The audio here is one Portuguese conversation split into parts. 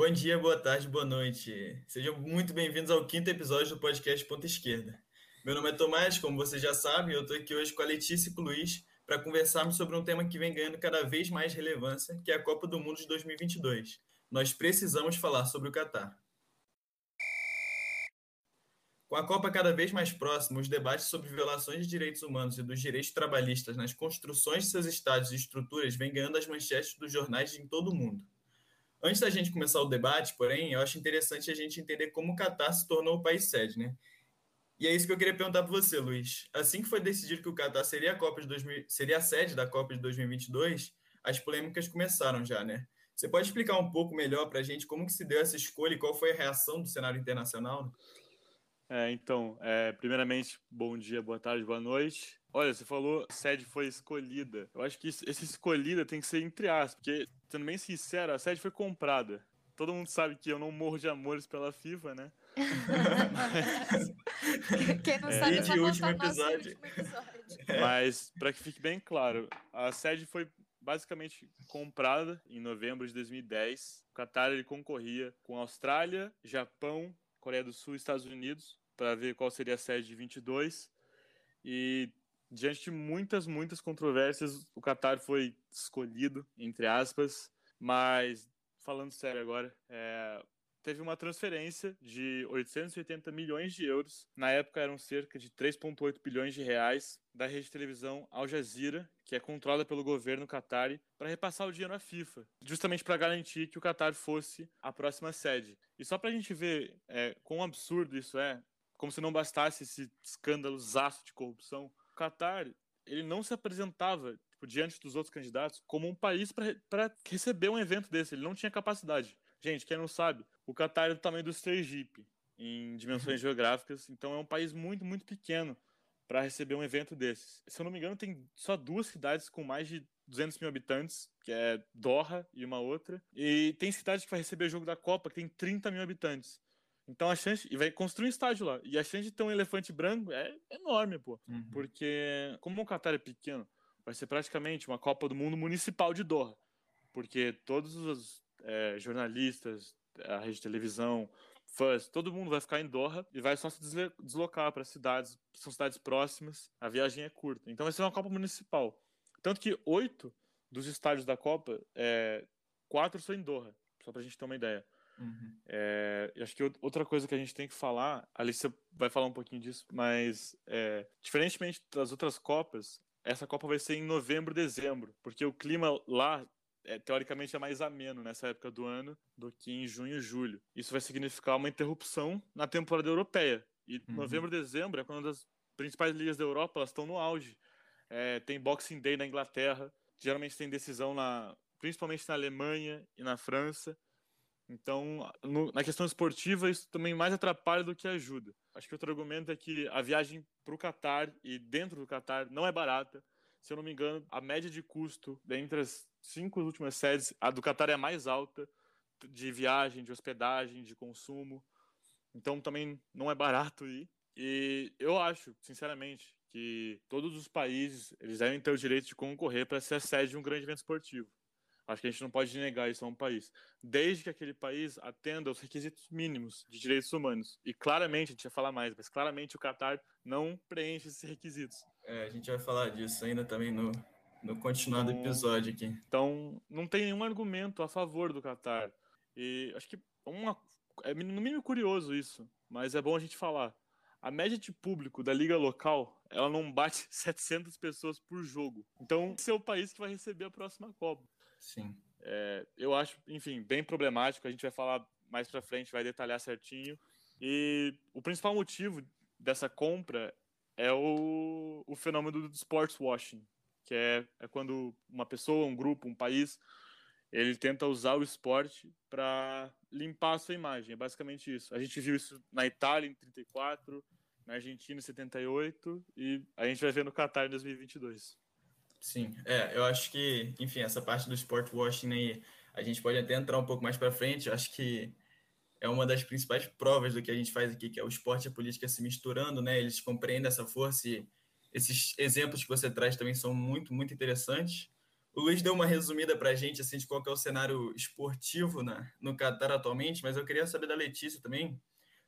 Bom dia, boa tarde, boa noite. Sejam muito bem-vindos ao quinto episódio do podcast Ponta Esquerda. Meu nome é Tomás, como você já sabe, eu estou aqui hoje com a Letícia e com o Luiz para conversarmos sobre um tema que vem ganhando cada vez mais relevância, que é a Copa do Mundo de 2022. Nós precisamos falar sobre o Catar. Com a Copa cada vez mais próxima, os debates sobre violações de direitos humanos e dos direitos trabalhistas nas construções de seus estádios e estruturas vêm ganhando as manchetes dos jornais em todo o mundo. Antes da gente começar o debate, porém, eu acho interessante a gente entender como o Catar se tornou o país sede, né? E é isso que eu queria perguntar para você, Luiz. Assim que foi decidido que o Catar seria a Copa de 2000, seria a sede da Copa de 2022, as polêmicas começaram já, né? Você pode explicar um pouco melhor para a gente como que se deu essa escolha e qual foi a reação do cenário internacional? É, então, é, primeiramente, bom dia, boa tarde, boa noite. Olha, você falou a sede foi escolhida. Eu acho que esse escolhida tem que ser entre aspas, porque, sendo bem sincero, a sede foi comprada. Todo mundo sabe que eu não morro de amores pela FIFA, né? Mas... Quem não é, sabe, de último episódio. último episódio. Mas, para que fique bem claro, a sede foi basicamente comprada em novembro de 2010. O Qatar ele concorria com Austrália, Japão, Coreia do Sul e Estados Unidos para ver qual seria a sede de 22. E diante de muitas, muitas controvérsias, o Qatar foi escolhido, entre aspas. Mas, falando sério agora, é, teve uma transferência de 880 milhões de euros. Na época eram cerca de 3,8 bilhões de reais da rede de televisão Al Jazeera, que é controlada pelo governo Qatari, para repassar o dinheiro à FIFA, justamente para garantir que o Qatar fosse a próxima sede. E só para a gente ver é, quão absurdo isso é, como se não bastasse esse escândalo zaço de corrupção, o Qatar ele não se apresentava tipo, diante dos outros candidatos como um país para receber um evento desse. Ele não tinha capacidade. Gente, quem não sabe, o Catar é do tamanho do Sergipe, em dimensões uhum. geográficas, então é um país muito, muito pequeno para receber um evento desses. Se eu não me engano, tem só duas cidades com mais de 200 mil habitantes, que é Doha e uma outra. E tem cidade que vai receber o jogo da Copa que tem 30 mil habitantes. Então a chance. E vai construir um estádio lá. E a chance de ter um elefante branco é enorme, pô. Uhum. Porque, como o Qatar é pequeno, vai ser praticamente uma Copa do Mundo municipal de Doha. Porque todos os é, jornalistas, a rede de televisão, fãs, todo mundo vai ficar em Doha e vai só se deslocar para cidades, são cidades próximas, a viagem é curta. Então vai ser uma Copa Municipal. Tanto que oito dos estádios da Copa, é, quatro são em Doha, só para a gente ter uma ideia. Uhum. É, acho que outra coisa que a gente tem que falar, a Alicia vai falar um pouquinho disso, mas é, diferentemente das outras Copas, essa Copa vai ser em novembro, dezembro, porque o clima lá é, teoricamente é mais ameno nessa época do ano do que em junho e julho. Isso vai significar uma interrupção na temporada europeia. E uhum. novembro dezembro é quando as principais ligas da Europa elas estão no auge. É, tem Boxing Day na Inglaterra, geralmente tem decisão na, principalmente na Alemanha e na França. Então, no, na questão esportiva, isso também mais atrapalha do que ajuda. Acho que outro argumento é que a viagem para o Catar e dentro do Catar não é barata. Se eu não me engano, a média de custo entre as cinco últimas sedes, a do Qatar é a mais alta de viagem, de hospedagem, de consumo. Então também não é barato ir. E eu acho, sinceramente, que todos os países eles devem ter o direito de concorrer para ser sede de um grande evento esportivo. Acho que a gente não pode negar isso a um país, desde que aquele país atenda aos requisitos mínimos de direitos humanos. E claramente, a gente vai falar mais, mas claramente o Qatar não preenche esses requisitos. É, a gente vai falar disso ainda também no, no continuar do então, episódio aqui. Então, não tem nenhum argumento a favor do Qatar. E acho que uma, é no mínimo curioso isso, mas é bom a gente falar. A média de público da liga local, ela não bate 700 pessoas por jogo. Então, esse é o país que vai receber a próxima Copa. Sim. É, eu acho, enfim, bem problemático. A gente vai falar mais para frente, vai detalhar certinho. E o principal motivo dessa compra é o, o fenômeno do sports washing, que é, é quando uma pessoa, um grupo, um país, ele tenta usar o esporte para limpar a sua imagem. É basicamente isso. A gente viu isso na Itália em 34, na Argentina em 78 e a gente vai ver no Qatar em 2022. Sim, é, eu acho que, enfim, essa parte do sport washing aí, a gente pode até entrar um pouco mais para frente. Eu acho que é uma das principais provas do que a gente faz aqui, que é o esporte e a política se misturando, né? Eles compreendem essa força e esses exemplos que você traz também são muito, muito interessantes. O Luiz deu uma resumida para a gente assim, de qual é o cenário esportivo na, no Catar atualmente, mas eu queria saber da Letícia também,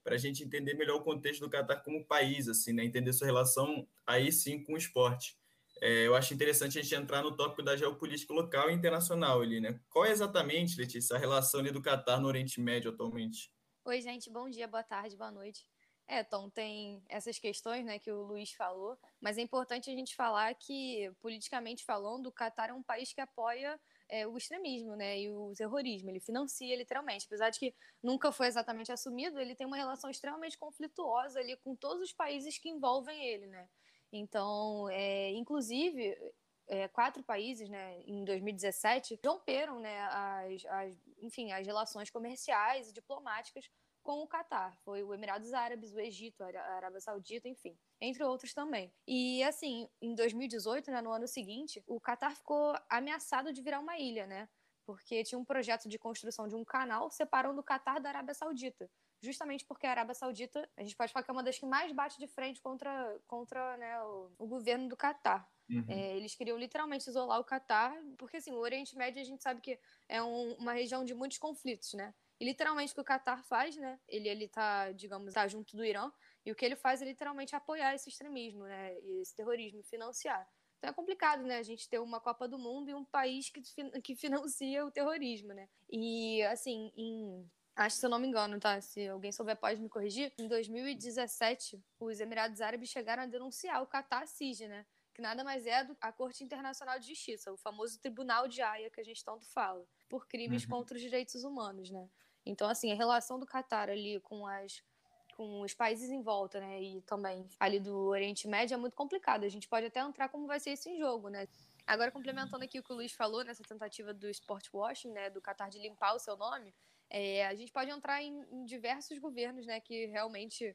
para a gente entender melhor o contexto do Catar como país, assim, né? entender sua relação aí sim com o esporte. É, eu acho interessante a gente entrar no tópico da geopolítica local e internacional ali, né? Qual é exatamente, Letícia, a relação ali do Catar no Oriente Médio atualmente? Oi, gente, bom dia, boa tarde, boa noite. É, Tom, tem essas questões né, que o Luiz falou, mas é importante a gente falar que, politicamente falando, o Catar é um país que apoia é, o extremismo né, e o terrorismo. Ele financia literalmente. Apesar de que nunca foi exatamente assumido, ele tem uma relação extremamente conflituosa ali com todos os países que envolvem ele. Né? Então, é, inclusive, é, quatro países, né, em 2017, romperam, né, as, as, enfim, as relações comerciais e diplomáticas com o Catar. Foi o Emirados Árabes, o Egito, a Arábia Saudita, enfim, entre outros também. E assim, em 2018, né, no ano seguinte, o Catar ficou ameaçado de virar uma ilha, né? Porque tinha um projeto de construção de um canal separando o Catar da Arábia Saudita. Justamente porque a Arábia Saudita, a gente pode falar que é uma das que mais bate de frente contra, contra né, o, o governo do Catar. Uhum. É, eles queriam literalmente isolar o Catar, porque assim, o Oriente Médio a gente sabe que é um, uma região de muitos conflitos, né? E literalmente o que o Qatar faz, né? Ele, ele tá, digamos, tá junto do Irã, e o que ele faz é literalmente apoiar esse extremismo, né? E esse terrorismo, financiar. Então é complicado, né? A gente ter uma Copa do Mundo e um país que, que financia o terrorismo, né? E, assim, em Acho que se eu não me engano, tá? Se alguém souber, pode me corrigir. Em 2017, os Emirados Árabes chegaram a denunciar o Qatar CIG, né? Que nada mais é do a Corte Internacional de Justiça, o famoso Tribunal de Haia que a gente tanto fala, por crimes uhum. contra os direitos humanos, né? Então, assim, a relação do Catar ali com as com os países em volta, né, e também ali do Oriente Médio é muito complicado. A gente pode até entrar como vai ser isso em jogo, né? Agora, complementando aqui o que o Luiz falou nessa tentativa do sport washing, né, do Qatar de limpar o seu nome, é, a gente pode entrar em, em, diversos governos, né, que realmente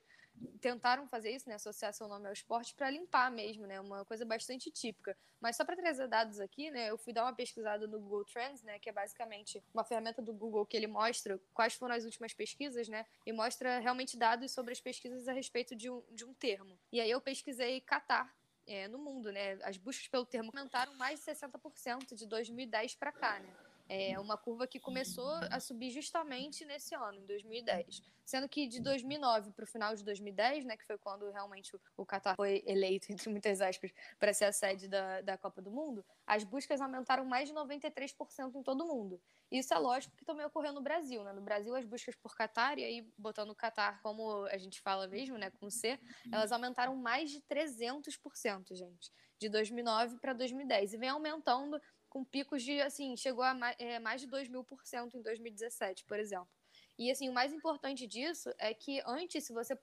tentaram fazer isso, né, associar seu nome ao esporte para limpar mesmo, né, uma coisa bastante típica. Mas só para trazer dados aqui, né, eu fui dar uma pesquisada no Google Trends, né, que é basicamente uma ferramenta do Google que ele mostra quais foram as últimas pesquisas, né, e mostra realmente dados sobre as pesquisas a respeito de um, de um termo. E aí eu pesquisei Qatar é, no mundo, né, as buscas pelo termo aumentaram mais de 60% de 2010 para cá, né. É uma curva que começou a subir justamente nesse ano, em 2010. Sendo que de 2009 para o final de 2010, né, que foi quando realmente o Qatar foi eleito, entre muitas aspas, para ser a sede da, da Copa do Mundo, as buscas aumentaram mais de 93% em todo o mundo. Isso é lógico que também ocorreu no Brasil. Né? No Brasil, as buscas por Qatar, e aí botando o Qatar como a gente fala mesmo, né, com C, elas aumentaram mais de 300%, gente, de 2009 para 2010. E vem aumentando com picos de, assim, chegou a mais, é, mais de 2 mil por cento em 2017, por exemplo. E, assim, o mais importante disso é que antes, se você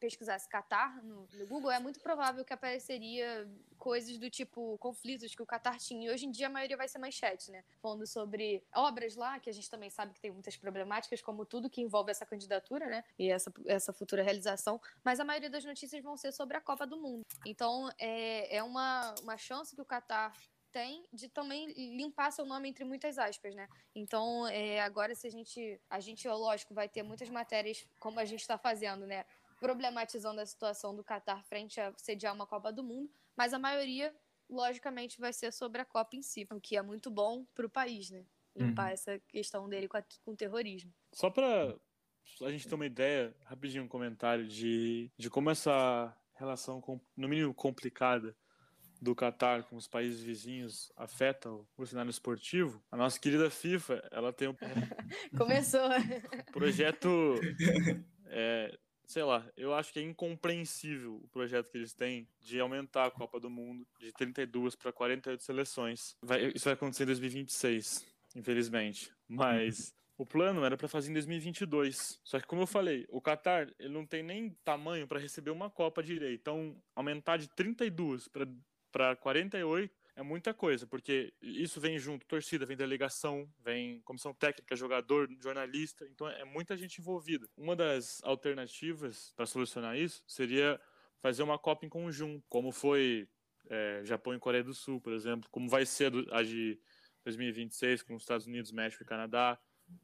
pesquisasse Qatar no, no, Google, é muito provável que apareceria coisas do tipo conflitos que o Qatar tinha. E hoje em dia a maioria vai ser manchete, né? Falando sobre obras lá, que a gente também sabe que tem muitas problemáticas, como tudo que envolve essa candidatura, né? E essa, essa futura realização. Mas a maioria das notícias vão ser sobre a Copa do Mundo. Então, é, é uma, uma chance que o Qatar tem de também limpar seu nome entre muitas aspas, né? Então, é, agora se a gente, a gente, lógico, vai ter muitas matérias como a gente está fazendo, né? Problematizando a situação do Qatar frente a sediar uma Copa do Mundo, mas a maioria, logicamente, vai ser sobre a Copa em si, o que é muito bom para o país, né? Limpar uhum. essa questão dele com, a, com o terrorismo. Só para a gente ter uma ideia, rapidinho um comentário de, de como essa relação, no mínimo complicada, do Catar com os países vizinhos afeta o cenário esportivo, a nossa querida FIFA, ela tem um começou projeto, é, sei lá, eu acho que é incompreensível o projeto que eles têm de aumentar a Copa do Mundo de 32 para 48 seleções. Vai, isso vai acontecer em 2026, infelizmente, mas o plano era para fazer em 2022. Só que, como eu falei, o Qatar ele não tem nem tamanho para receber uma Copa direito. Então, aumentar de 32 para para 48 é muita coisa, porque isso vem junto, torcida, vem delegação, vem comissão técnica, jogador, jornalista, então é muita gente envolvida. Uma das alternativas para solucionar isso seria fazer uma Copa em conjunto, como foi é, Japão e Coreia do Sul, por exemplo, como vai ser a de 2026 com os Estados Unidos, México e Canadá.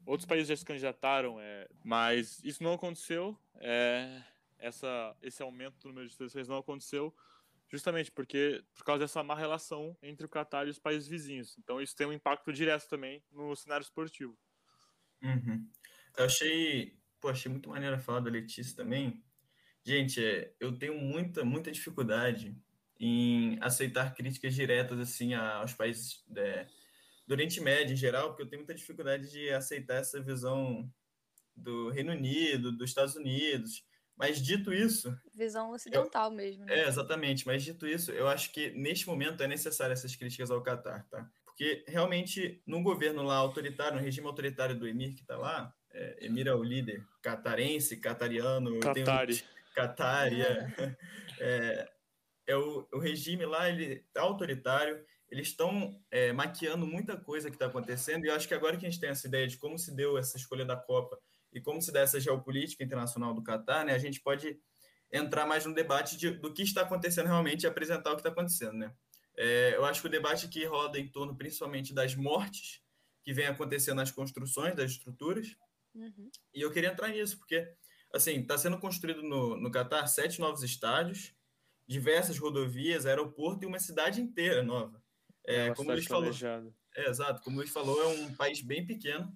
Outros países já se candidataram, é, mas isso não aconteceu. É, essa, esse aumento do número de seleções não aconteceu justamente porque por causa dessa má relação entre o Qatar e os países vizinhos. Então isso tem um impacto direto também no cenário esportivo. Uhum. Eu achei, pô, achei muito maneiro falar da Letícia também. Gente, é, eu tenho muita, muita dificuldade em aceitar críticas diretas assim aos países é, do Oriente Médio em geral, porque eu tenho muita dificuldade de aceitar essa visão do Reino Unido, dos Estados Unidos. Mas dito isso. Visão ocidental eu, mesmo. Né? É, exatamente. Mas dito isso, eu acho que neste momento é necessário essas críticas ao Catar, tá? Porque realmente, num governo lá autoritário, no regime autoritário do Emir que está lá, é, Emir é o líder catarense, catariano. Catari. Catari, é, é, é o, o regime lá, ele é autoritário, eles estão é, maquiando muita coisa que está acontecendo, e eu acho que agora que a gente tem essa ideia de como se deu essa escolha da Copa e como se dá essa geopolítica internacional do Catar, né, a gente pode entrar mais no debate de, do que está acontecendo realmente e apresentar o que está acontecendo. Né? É, eu acho que o debate aqui roda em torno principalmente das mortes que vem acontecendo nas construções das estruturas, uhum. e eu queria entrar nisso, porque assim está sendo construído no, no Catar sete novos estádios, diversas rodovias, aeroporto e uma cidade inteira nova. É, é como Luiz falou. É, exato. Como o Luiz falou, é um país bem pequeno.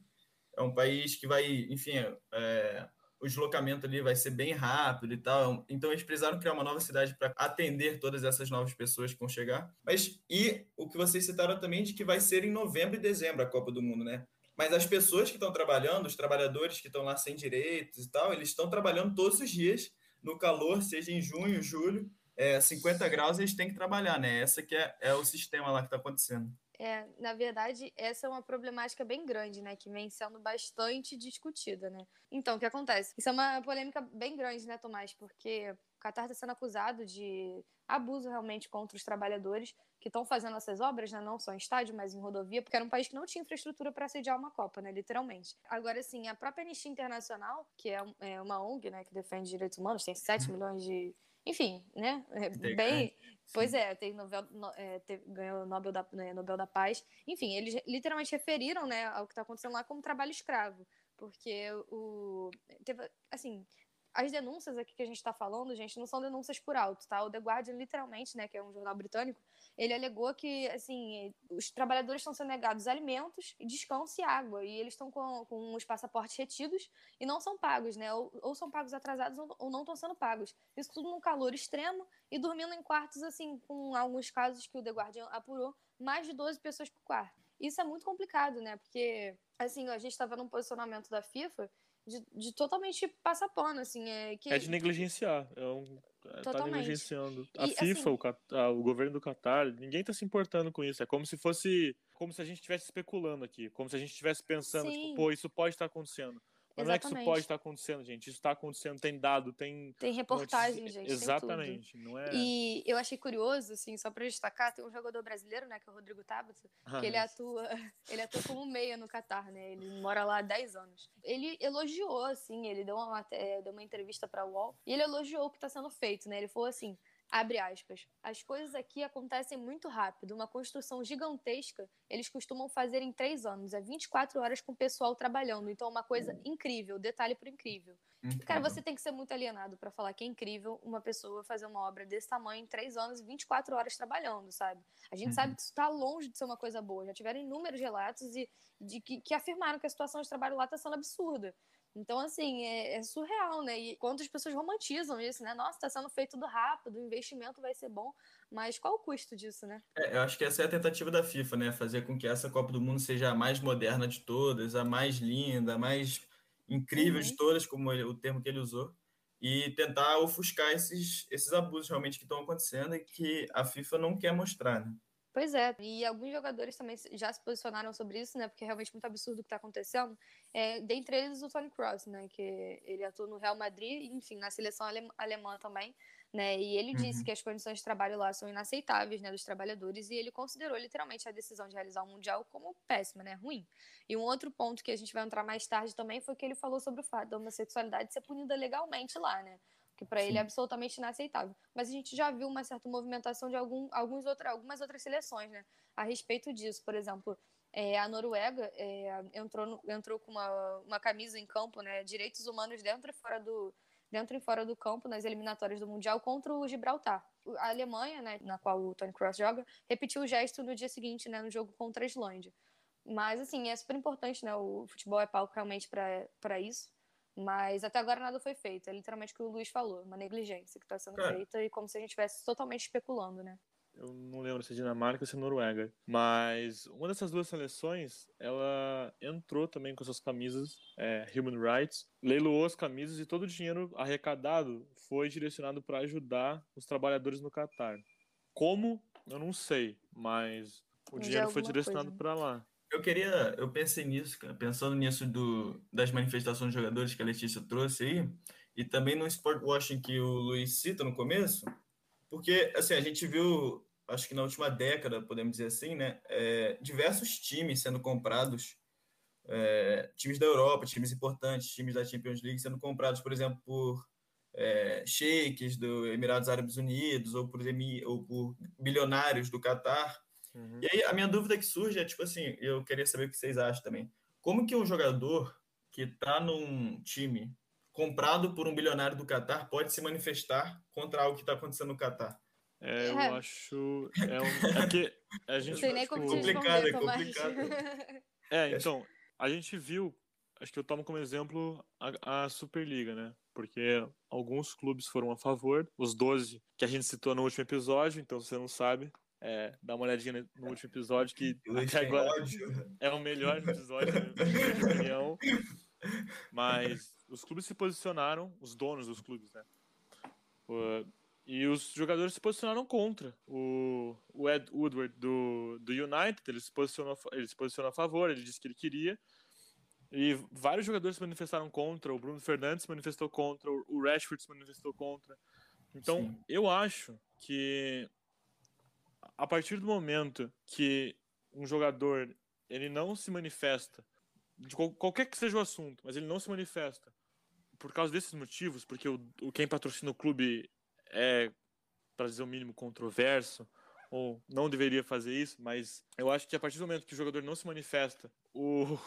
É um país que vai, enfim, é, o deslocamento ali vai ser bem rápido e tal. Então eles precisaram criar uma nova cidade para atender todas essas novas pessoas que vão chegar. Mas e o que vocês citaram também de que vai ser em novembro e dezembro a Copa do Mundo, né? Mas as pessoas que estão trabalhando, os trabalhadores que estão lá sem direitos e tal, eles estão trabalhando todos os dias no calor, seja em junho, julho, é, 50 graus eles têm que trabalhar, né? Essa que é, é o sistema lá que está acontecendo. É, na verdade, essa é uma problemática bem grande, né? Que vem sendo bastante discutida, né? Então, o que acontece? Isso é uma polêmica bem grande, né, Tomás? Porque o Qatar está sendo acusado de abuso realmente contra os trabalhadores que estão fazendo essas obras, né? Não só em estádio, mas em rodovia, porque era um país que não tinha infraestrutura para sediar uma Copa, né? Literalmente. Agora, assim, a própria Anistia Internacional, que é, é uma ONG, né? Que defende direitos humanos, tem 7 milhões de enfim, né? É bem. Pois é, tem Nobel, é, ganhou o Nobel da, né, Nobel da Paz. Enfim, eles literalmente referiram né, ao que está acontecendo lá como trabalho escravo. Porque o. Teve, assim, as denúncias aqui que a gente está falando, gente, não são denúncias por alto, tá? O The Guardian, literalmente, né, que é um jornal britânico, ele alegou que, assim, os trabalhadores estão sendo negados alimentos, descanso e água, e eles estão com, com os passaportes retidos e não são pagos, né? Ou, ou são pagos atrasados ou, ou não estão sendo pagos. Isso tudo num calor extremo e dormindo em quartos, assim, com alguns casos que o The Guardian apurou, mais de 12 pessoas por quarto. Isso é muito complicado, né? Porque, assim, a gente está vendo um posicionamento da FIFA de, de totalmente passar pano, assim. É, que... é de negligenciar. É um, é, tá negligenciando. A e, FIFA, assim... o, Qatar, o governo do Qatar, ninguém tá se importando com isso. É como se fosse. Como se a gente estivesse especulando aqui. Como se a gente estivesse pensando, tipo, pô, isso pode estar acontecendo. Mas não é que isso pode estar acontecendo, gente. Isso está acontecendo, tem dado, tem. Tem reportagem, gente. Exatamente. Não é... E eu achei curioso, assim, só para destacar, tem um jogador brasileiro, né, que é o Rodrigo Tabata, ah, que ele atua, ele atua como meia no Catar, né? Ele mora lá há 10 anos. Ele elogiou, assim, ele deu uma, deu uma entrevista para a UOL e ele elogiou o que está sendo feito, né? Ele falou assim: Abre aspas. As coisas aqui acontecem muito rápido. Uma construção gigantesca, eles costumam fazer em três anos. É 24 horas com o pessoal trabalhando. Então, é uma coisa incrível. Detalhe por incrível. incrível. Cara, você tem que ser muito alienado para falar que é incrível uma pessoa fazer uma obra desse tamanho em três anos e 24 horas trabalhando, sabe? A gente uhum. sabe que isso está longe de ser uma coisa boa. Já tiveram inúmeros relatos e, de que, que afirmaram que a situação de trabalho lá está sendo absurda. Então, assim, é, é, surreal, né? E quantas pessoas romantizam isso, né? Nossa, tá sendo feito tudo rápido, o investimento vai ser bom, mas qual o custo disso, né? É, eu acho que essa é a tentativa da FIFA, né? Fazer com que essa Copa do Mundo seja a mais moderna de todas, a mais linda, a mais incrível uhum. de todas, como ele, o termo que ele usou, e tentar ofuscar esses, esses abusos realmente que estão acontecendo e que a FIFA não quer mostrar, né? Pois é, e alguns jogadores também já se posicionaram sobre isso, né? Porque é realmente muito absurdo o que está acontecendo. É, dentre eles o Tony Cross, né? Que ele atua no Real Madrid, enfim, na seleção alemã também, né? E ele disse uhum. que as condições de trabalho lá são inaceitáveis, né? Dos trabalhadores e ele considerou literalmente a decisão de realizar o mundial como péssima, né? Ruim. E um outro ponto que a gente vai entrar mais tarde também foi que ele falou sobre o fato da homossexualidade ser punida legalmente lá, né? Que para ele é absolutamente inaceitável. Mas a gente já viu uma certa movimentação de algum, alguns outra, algumas outras seleções, né? A respeito disso, por exemplo, é, a Noruega é, entrou, no, entrou com uma, uma camisa em campo, né? Direitos humanos dentro e fora do dentro e fora do campo nas eliminatórias do mundial contra o Gibraltar. A Alemanha, né, na qual o Tony Cross joga, repetiu o gesto no dia seguinte, né, no jogo contra a Islândia. Mas, assim, é super importante, né? O futebol é palco realmente para isso. Mas até agora nada foi feito. É literalmente o que o Luiz falou, uma negligência que está sendo Cara. feita e como se a gente estivesse totalmente especulando, né? eu não lembro se é Dinamarca ou se é Noruega, mas uma dessas duas seleções, ela entrou também com suas camisas é, Human Rights, leiloou as camisas e todo o dinheiro arrecadado foi direcionado para ajudar os trabalhadores no Catar. Como? Eu não sei, mas o mas dinheiro foi direcionado para lá. Eu queria, eu pensei nisso, cara, pensando nisso do, das manifestações de jogadores que a Letícia trouxe aí, e também no sport washing que o Luiz cita no começo, porque, assim, a gente viu, acho que na última década, podemos dizer assim, né, é, diversos times sendo comprados, é, times da Europa, times importantes, times da Champions League sendo comprados, por exemplo, por é, sheiks do Emirados Árabes Unidos ou por, ou por bilionários do Catar. Uhum. E aí a minha dúvida que surge é, tipo assim, eu queria saber o que vocês acham também. Como que um jogador que está num time comprado por um bilionário do Catar pode se manifestar contra algo que está acontecendo no Catar. É, eu é. acho. É, um, é que a gente. Sei nem como complicado, é complicado. É, então, a gente viu, acho que eu tomo como exemplo a, a, Superliga, né? Porque alguns clubes foram a favor, os 12 que a gente citou no último episódio, então você não sabe. É, dá uma olhadinha no último episódio, que até agora é o melhor episódio, na minha opinião. Mas os clubes se posicionaram, os donos dos clubes, né? E os jogadores se posicionaram contra. O, o Ed Woodward do, do United, ele se, posicionou, ele se posicionou a favor, ele disse que ele queria. E vários jogadores se manifestaram contra. O Bruno Fernandes se manifestou contra, o Rashford se manifestou contra. Então, Sim. eu acho que a partir do momento que um jogador ele não se manifesta de qualquer que seja o assunto, mas ele não se manifesta por causa desses motivos, porque o, o quem patrocina o clube é, para dizer o mínimo, controverso, ou não deveria fazer isso, mas eu acho que a partir do momento que o jogador não se manifesta, o,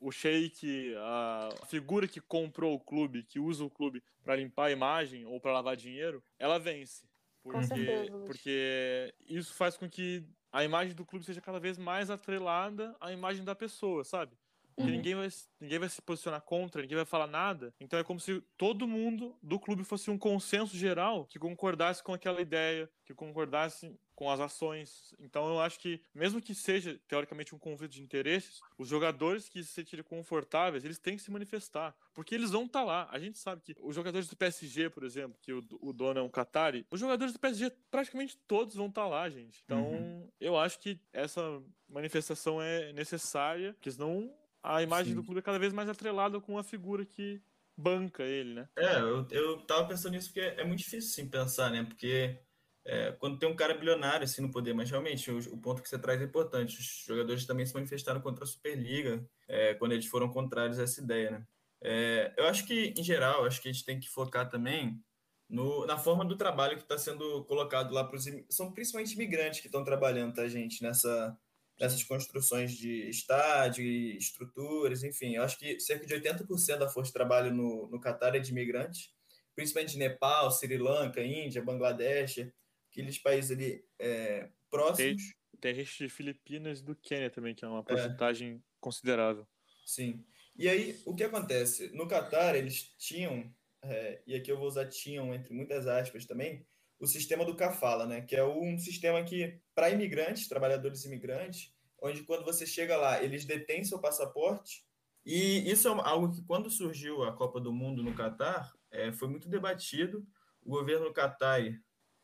o Sheik, a figura que comprou o clube, que usa o clube para limpar a imagem ou para lavar dinheiro, ela vence. Porque, certeza, porque isso faz com que a imagem do clube seja cada vez mais atrelada à imagem da pessoa, sabe? Uhum. ninguém, vai, ninguém vai se posicionar contra, ninguém vai falar nada. Então é como se todo mundo do clube fosse um consenso geral que concordasse com aquela ideia, que concordasse com as ações. Então eu acho que, mesmo que seja teoricamente um conflito de interesses, os jogadores que se sentirem confortáveis, eles têm que se manifestar, porque eles vão estar tá lá. A gente sabe que os jogadores do PSG, por exemplo, que o, o dono é um Qatari, os jogadores do PSG praticamente todos vão estar tá lá, gente. Então uhum. eu acho que essa manifestação é necessária, porque senão a imagem Sim. do clube é cada vez mais atrelada com a figura que banca ele, né? É, eu, eu tava pensando nisso porque é muito difícil assim, pensar, né? Porque é, quando tem um cara bilionário assim no poder, mas realmente o, o, ponto que você traz é importante. Os jogadores também se manifestaram contra a Superliga é, quando eles foram contrários a essa ideia, né? É, eu acho que, em geral, acho que a gente tem que focar também no, na forma do trabalho que está sendo colocado lá para os. São principalmente imigrantes que estão trabalhando, tá, gente, nessa, nessas construções de estádio e estruturas, enfim. Eu acho que cerca de 80% da força de trabalho no, no Catar é de imigrantes, principalmente de Nepal, Sri Lanka, Índia, Bangladesh, aqueles países ali é, próximos. Tem, tem gente de Filipinas e do Quênia também, que é uma é. porcentagem é. considerável. Sim. E aí, o que acontece? No Catar, eles tinham, é, e aqui eu vou usar tinham entre muitas aspas também, o sistema do Cafala, né? Que é um sistema que, para imigrantes, trabalhadores imigrantes, onde quando você chega lá, eles detêm seu passaporte. E isso é algo que, quando surgiu a Copa do Mundo no Catar, é, foi muito debatido. O governo Catar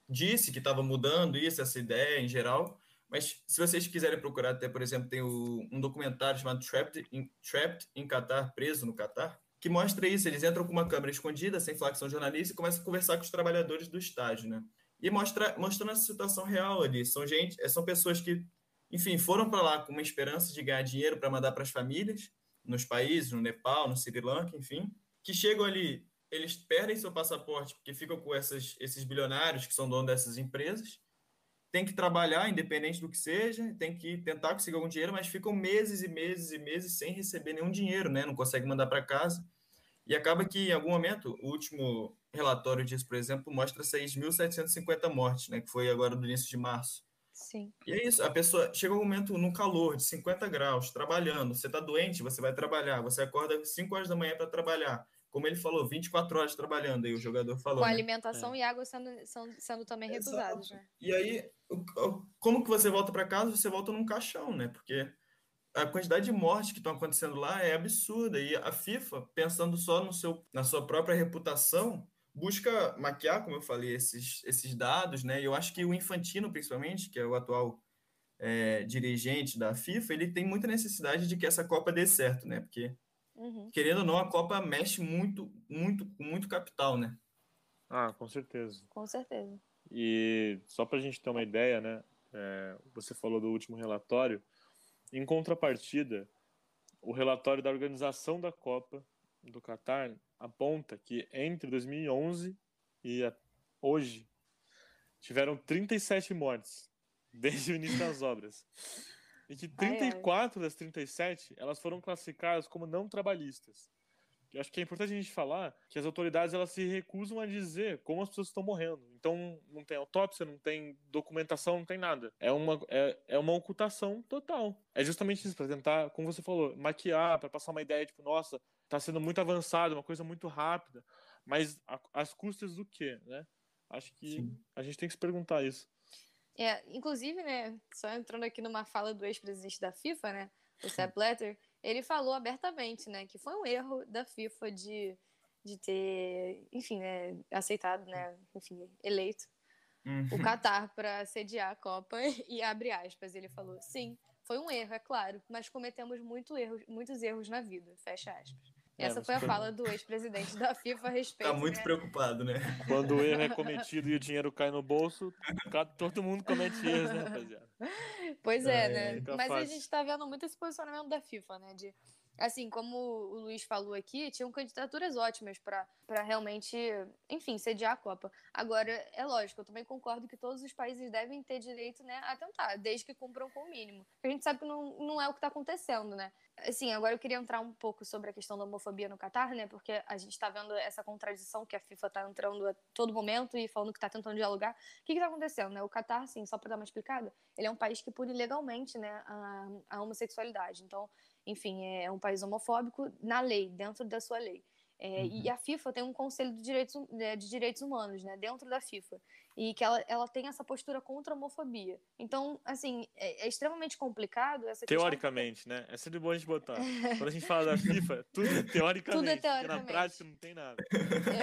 disse que estava mudando isso, essa ideia em geral. Mas se vocês quiserem procurar, até, por exemplo, tem o, um documentário chamado Trapped in, Trapped in Qatar, Preso no Catar, que mostra isso. Eles entram com uma câmera escondida, sem falar que são jornalistas, e começam a conversar com os trabalhadores do estádio, né? E mostra, mostrando a situação real ali. São gente, são pessoas que, enfim, foram para lá com uma esperança de ganhar dinheiro para mandar para as famílias, nos países, no Nepal, no Sri Lanka, enfim, que chegam ali, eles perdem seu passaporte porque ficam com essas, esses bilionários que são donos dessas empresas, tem que trabalhar, independente do que seja, tem que tentar conseguir algum dinheiro, mas ficam meses e meses e meses sem receber nenhum dinheiro, né? Não consegue mandar para casa. E acaba que, em algum momento, o último, relatório disso, por exemplo, mostra 6.750 mortes, né, que foi agora do início de março. Sim. E é isso, a pessoa chega um momento no calor de 50 graus, trabalhando, você está doente, você vai trabalhar, você acorda 5 horas da manhã para trabalhar. Como ele falou, 24 horas trabalhando, aí o jogador falou. Com né? alimentação é. e água sendo, sendo, sendo também recusados, né? E aí, como que você volta para casa? Você volta num caixão, né? Porque a quantidade de mortes que estão acontecendo lá é absurda. E a FIFA, pensando só no seu, na sua própria reputação, busca maquiar, como eu falei, esses, esses dados, né? E eu acho que o Infantino, principalmente, que é o atual é, dirigente da FIFA, ele tem muita necessidade de que essa Copa dê certo, né? Porque, uhum. querendo ou não, a Copa mexe muito, muito, com muito capital, né? Ah, com certeza. Com certeza. E só para a gente ter uma ideia, né? É, você falou do último relatório. Em contrapartida, o relatório da organização da Copa do Catar aponta que entre 2011 e hoje tiveram 37 mortes desde o início das obras. E que 34 ai, ai. das 37 elas foram classificadas como não trabalhistas. Eu acho que é importante a gente falar que as autoridades elas se recusam a dizer como as pessoas estão morrendo. Então não tem autópsia, não tem documentação, não tem nada. É uma, é, é uma ocultação total. É justamente isso, para tentar, como você falou, maquiar, para passar uma ideia, tipo, nossa, está sendo muito avançado, uma coisa muito rápida, mas a, as custas do quê, né? Acho que Sim. a gente tem que se perguntar isso. É, inclusive, né, só entrando aqui numa fala do ex-presidente da FIFA, né, o Sepp Blatter, ele falou abertamente, né, que foi um erro da FIFA de, de ter, enfim, né, aceitado, né, enfim, eleito uhum. o Qatar para sediar a Copa e abre aspas, ele falou, sim, foi um erro, é claro, mas cometemos muito erros, muitos erros na vida, fecha aspas. É, Essa foi a fala do ex-presidente da FIFA a respeito. Tá muito né? preocupado, né? Quando o erro é cometido e o dinheiro cai no bolso, todo mundo comete erros, né, rapaziada? Pois é, é né? Mas fácil. a gente tá vendo muito esse posicionamento da FIFA, né? De assim, como o Luiz falou aqui, tinham candidaturas ótimas para realmente, enfim, sediar a Copa. Agora, é lógico, eu também concordo que todos os países devem ter direito né, a tentar, desde que cumpram com o mínimo. A gente sabe que não, não é o que está acontecendo, né? Assim, agora eu queria entrar um pouco sobre a questão da homofobia no Catar, né? Porque a gente está vendo essa contradição que a FIFA está entrando a todo momento e falando que está tentando dialogar. O que está acontecendo, né? O Catar, assim, só para dar uma explicada, ele é um país que pune legalmente né, a, a homossexualidade. Então, enfim, é um país homofóbico na lei, dentro da sua lei. É, uhum. E a FIFA tem um conselho de direitos, né, de direitos humanos, né, dentro da FIFA, e que ela, ela tem essa postura contra a homofobia. Então, assim, é, é extremamente complicado essa Teoricamente, questão... né? É sempre bom a gente botar. Quando a gente fala da FIFA, tudo é teoricamente. Tudo é teoricamente. na prática não tem nada. É.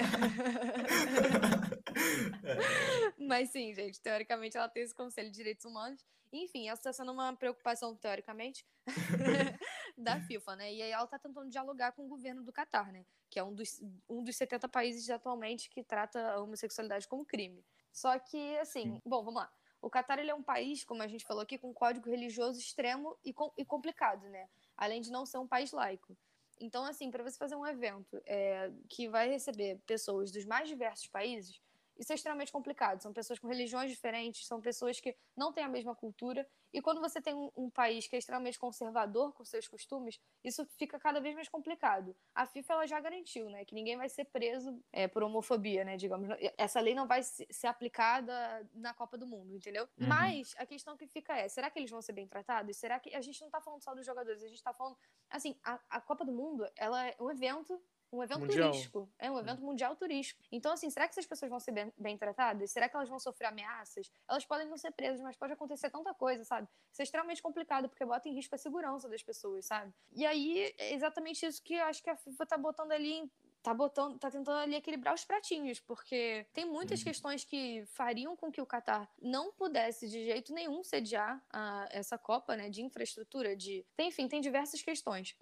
Mas sim, gente, teoricamente ela tem esse conselho de direitos humanos. Enfim, essa está sendo uma preocupação, teoricamente, da FIFA, né? E aí ela está tentando dialogar com o governo do Catar, né? Que é um dos, um dos 70 países atualmente que trata a homossexualidade como crime. Só que, assim, bom, vamos lá. O Catar ele é um país, como a gente falou aqui, com código religioso extremo e, com, e complicado, né? Além de não ser um país laico. Então, assim, para você fazer um evento é, que vai receber pessoas dos mais diversos países, isso é extremamente complicado. São pessoas com religiões diferentes, são pessoas que não têm a mesma cultura. E quando você tem um, um, país que é extremamente conservador com seus costumes, isso fica cada vez mais complicado. A FIFA ela já garantiu, né, que ninguém vai ser preso é, por homofobia, né, digamos. Essa lei não vai ser aplicada na Copa do Mundo, entendeu? Uhum. Mas a questão que fica é, será que eles vão ser bem tratados? Será que a gente não está falando só dos jogadores, a gente está falando, assim, a, a Copa do Mundo, ela é um evento um evento mundial. turístico. É um evento mundial turístico. Então, assim, será que essas pessoas vão ser bem, bem, tratadas? Será que elas vão sofrer ameaças? Elas podem não ser presas, mas pode acontecer tanta coisa, sabe? Isso é extremamente complicado, porque bota em risco a segurança das pessoas, sabe? E aí, é exatamente isso que eu acho que a FIFA tá botando ali tá botando, tá tentando ali equilibrar os pratinhos, porque tem muitas uhum. questões que fariam com que o Qatar não pudesse de jeito nenhum sediar a, essa Copa, né, de infraestrutura, de, tem, enfim, tem diversas questões.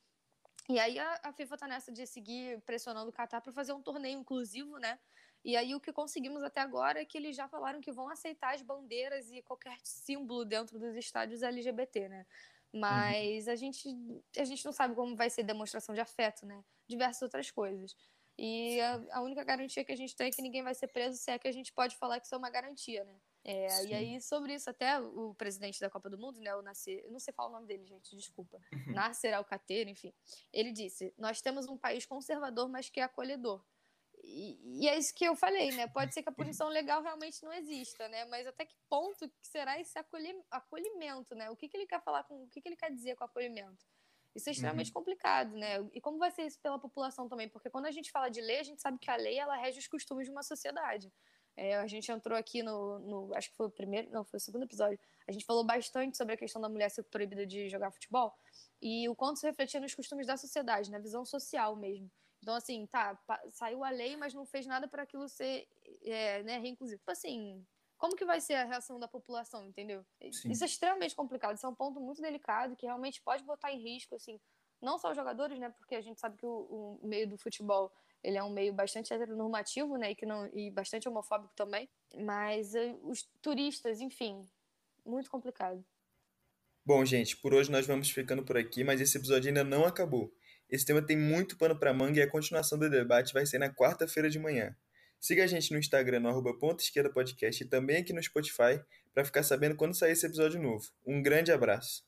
E aí a, a FIFA tá nessa de seguir pressionando o Qatar para fazer um torneio inclusivo, né? E aí o que conseguimos até agora é que eles já falaram que vão aceitar as bandeiras e qualquer símbolo dentro dos estádios LGBT, né? Mas uhum. a, gente, a gente não sabe como vai ser demonstração de afeto, né? Diversas outras coisas. E a, a única garantia que a gente tem é que ninguém vai ser preso, se é que a gente pode falar que isso é uma garantia, né? É, e aí, sobre isso, até o presidente da Copa do Mundo, né, o Nasser, eu não sei falar o nome dele, gente, desculpa, uhum. Nasser Alcateiro, enfim, ele disse: Nós temos um país conservador, mas que é acolhedor. E, e, é isso que eu falei, né? Pode ser que a punição legal realmente não exista, né? Mas até que ponto que será esse acolhimento, né? O que, que ele quer falar com o que, que ele quer dizer com acolhimento? Isso é extremamente uhum. complicado, né? E como vai ser isso pela população também? Porque quando a gente fala de lei, a gente sabe que a lei ela rege os costumes de uma sociedade. É, a gente entrou aqui no, no, Acho que foi o primeiro. Não, foi o segundo episódio. A gente falou bastante sobre a questão da mulher ser proibida de jogar futebol e o quanto isso refletia nos costumes da sociedade, na visão social mesmo. Então, assim, tá, saiu a lei, mas não fez nada para aquilo ser é, né, reinclusivo. Tipo assim, como que vai ser a reação da população, entendeu? Sim. Isso é extremamente complicado, isso é um ponto muito delicado que realmente pode botar em risco, assim, não só os jogadores, né, porque a gente sabe que o, o meio do futebol ele é um meio bastante heteronormativo, né, e, que não, e bastante homofóbico também, mas uh, os turistas, enfim, muito complicado. Bom, gente, por hoje nós vamos ficando por aqui, mas esse episódio ainda não acabou. Esse tema tem muito pano para manga e a continuação do debate vai ser na quarta-feira de manhã. Siga a gente no Instagram, no arroba ponta esquerda podcast e também aqui no Spotify para ficar sabendo quando sair esse episódio novo. Um grande abraço!